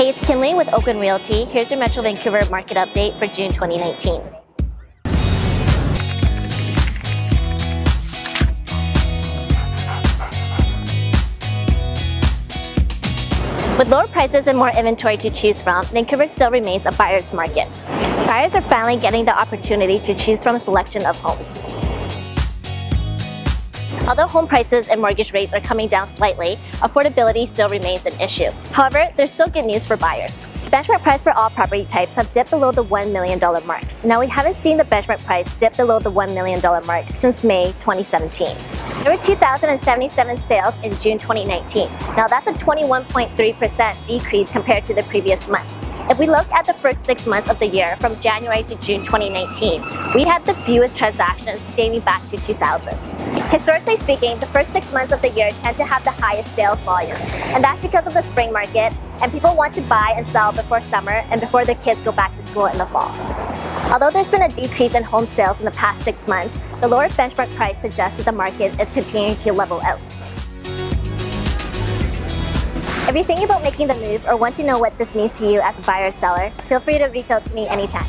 Hey, it's Kinley with Oakwyn Realty. Here's your Metro Vancouver market update for June 2019. With lower prices and more inventory to choose from, Vancouver still remains a buyer's market. Buyers are finally getting the opportunity to choose from a selection of homes. Although home prices and mortgage rates are coming down slightly, affordability still remains an issue. However, there's still good news for buyers. Benchmark price for all property types have dipped below the $1 million mark. Now we haven't seen the benchmark price dip below the $1 million mark since May 2017. There were 2,077 sales in June 2019. Now that's a 21.3% decrease compared to the previous month. If we look at the first six months of the year, from January to June 2019, we had the fewest transactions dating back to 2000. Historically speaking, the first six months of the year tend to have the highest sales volumes, and that's because of the spring market, and people want to buy and sell before summer and before the kids go back to school in the fall. Although there's been a decrease in home sales in the past six months, the lower benchmark price suggests that the market is continuing to level out. If you're thinking about making the move or want to know what this means to you as a buyer or seller, feel free to reach out to me anytime.